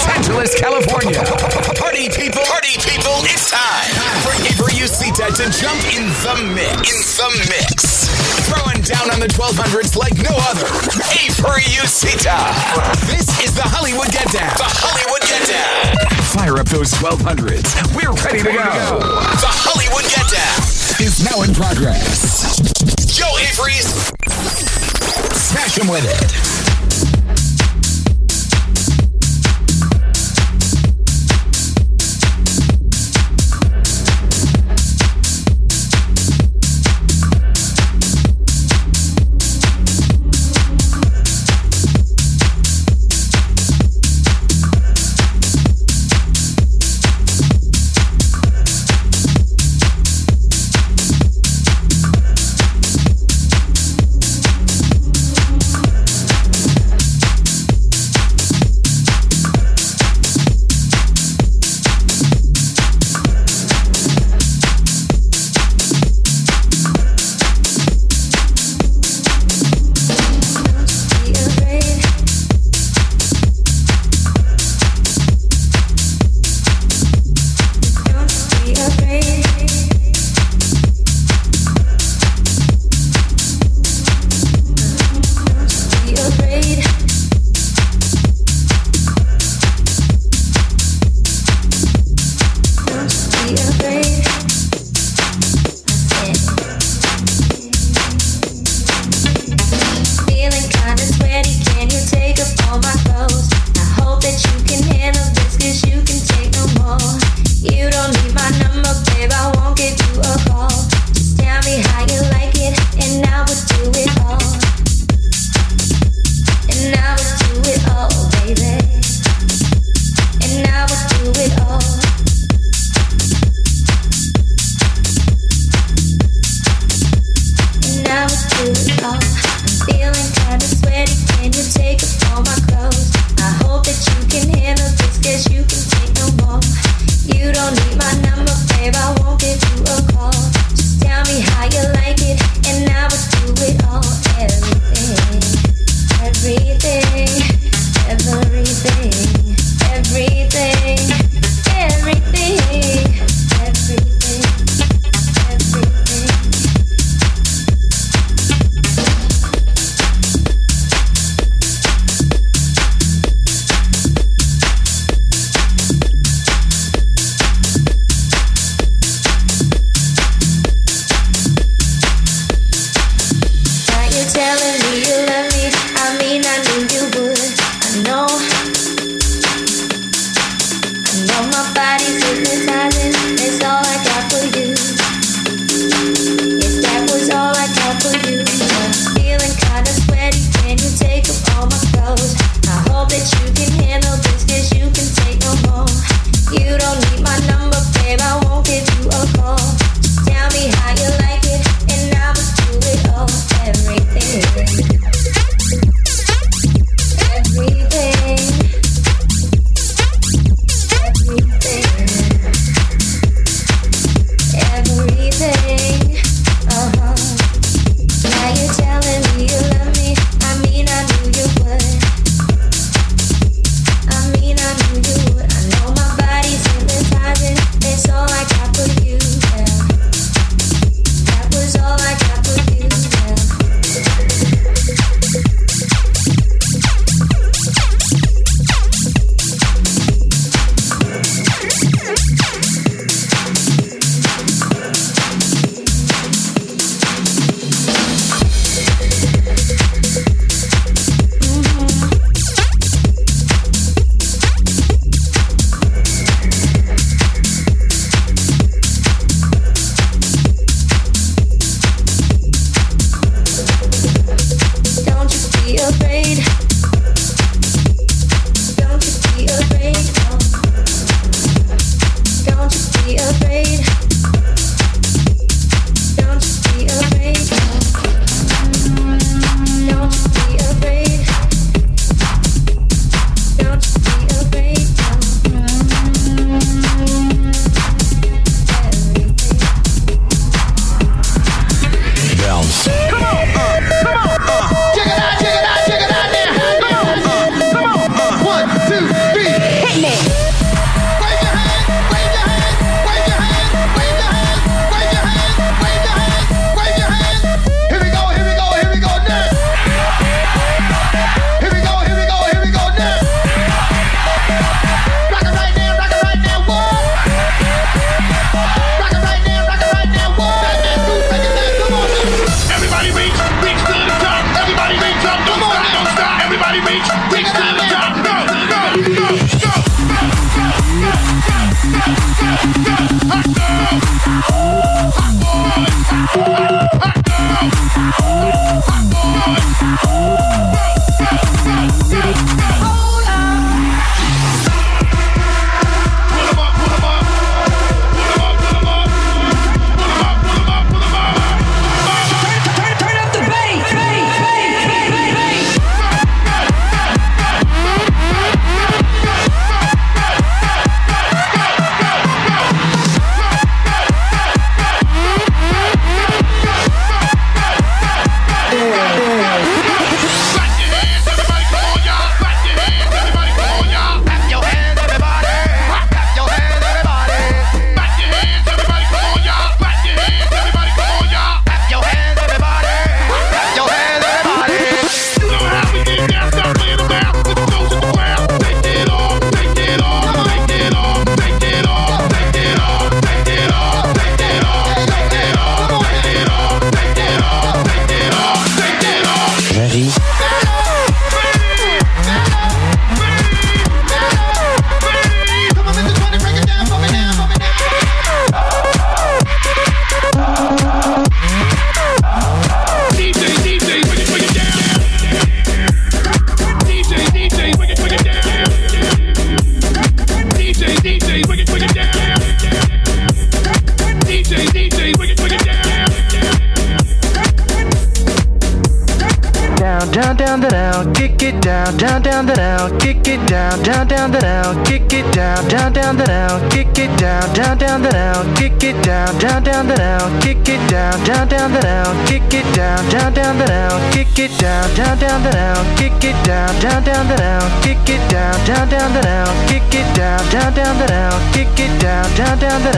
Los Angeles, California. Party people, party people, it's time for Avery Usita to jump in the mix. In the mix. Throwing down on the 1200s like no other. Avery Usita. This is the Hollywood Get Down. The Hollywood Get Down. Fire up those 1200s. We're ready to go. The Hollywood Get Down is now in progress. Joe Avery's Smash him with it.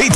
Avery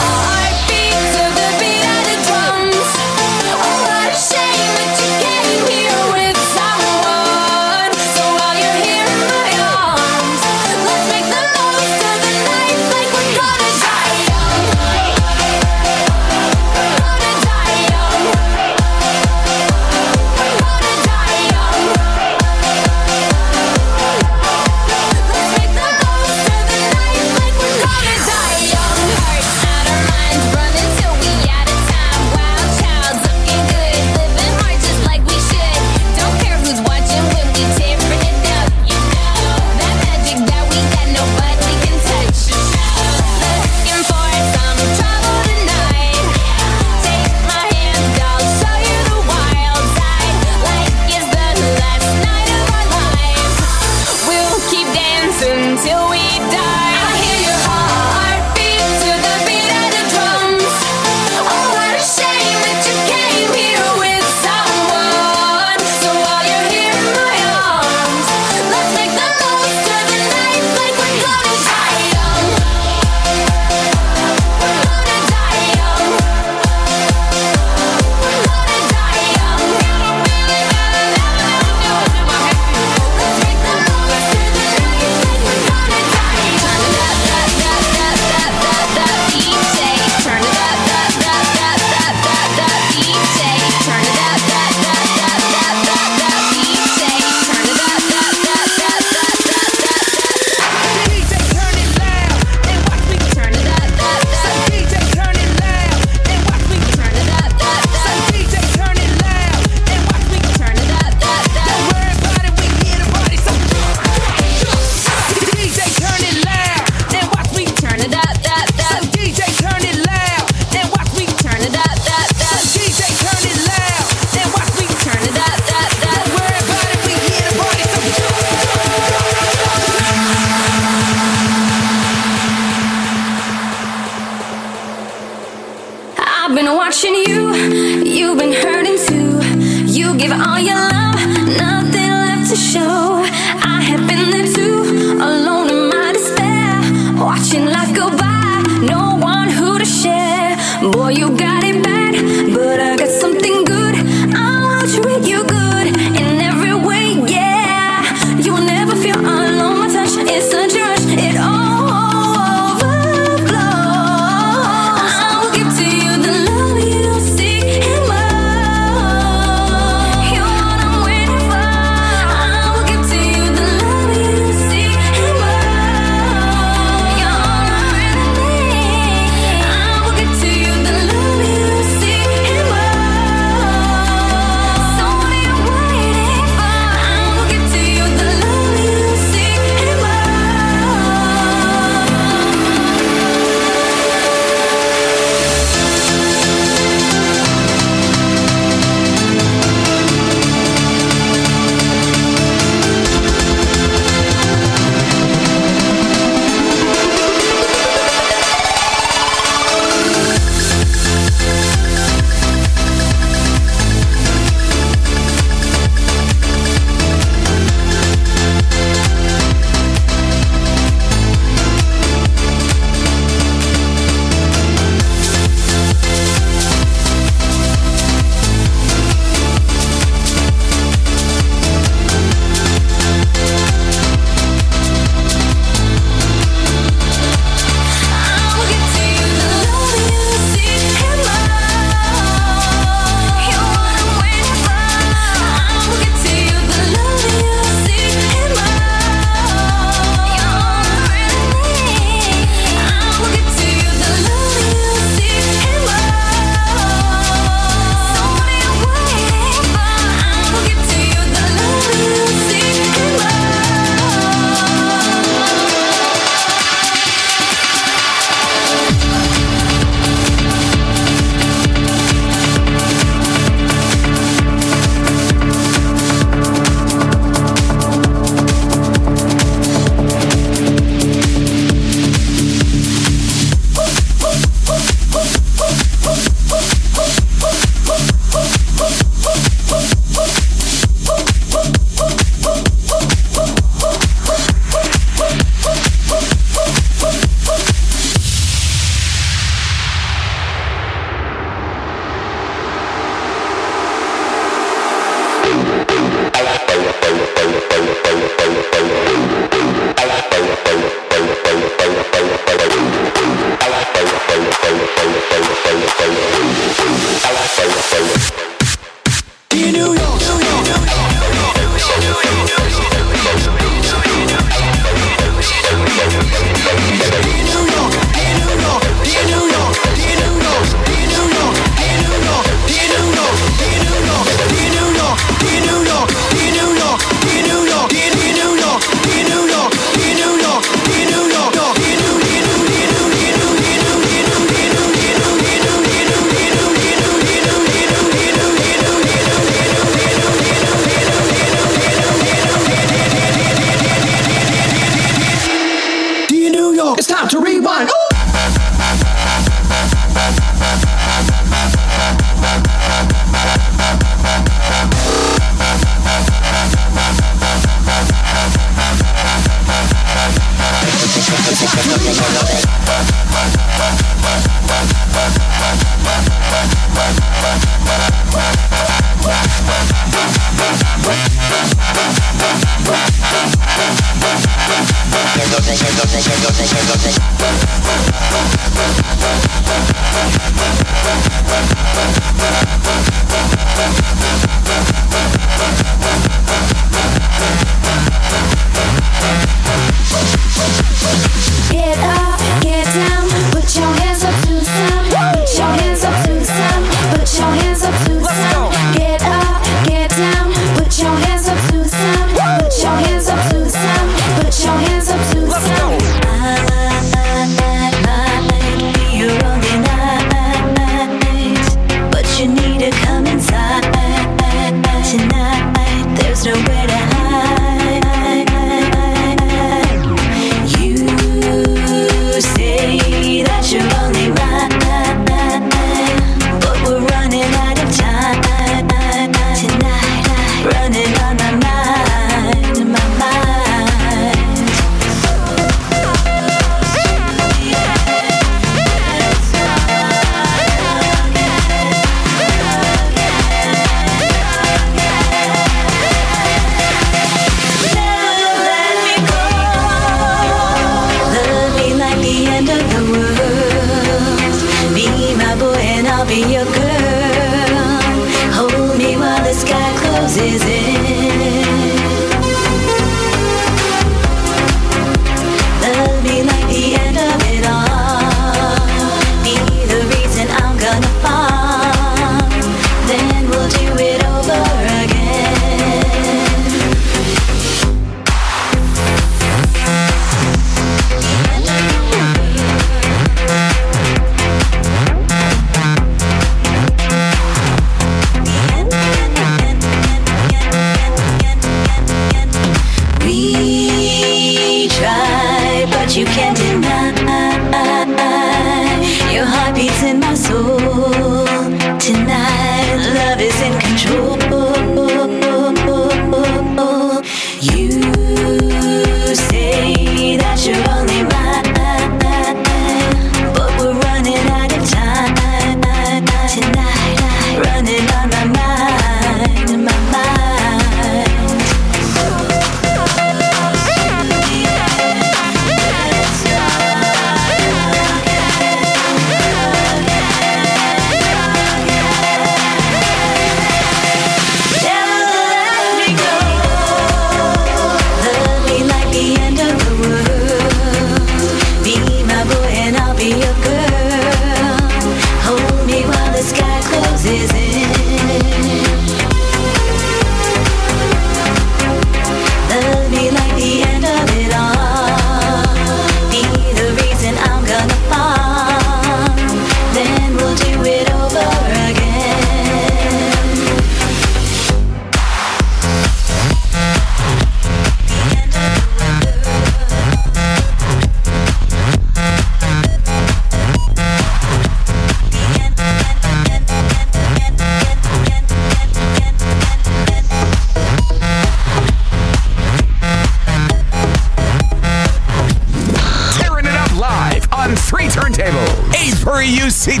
is in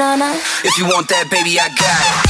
na na. If you want that, baby, I got it.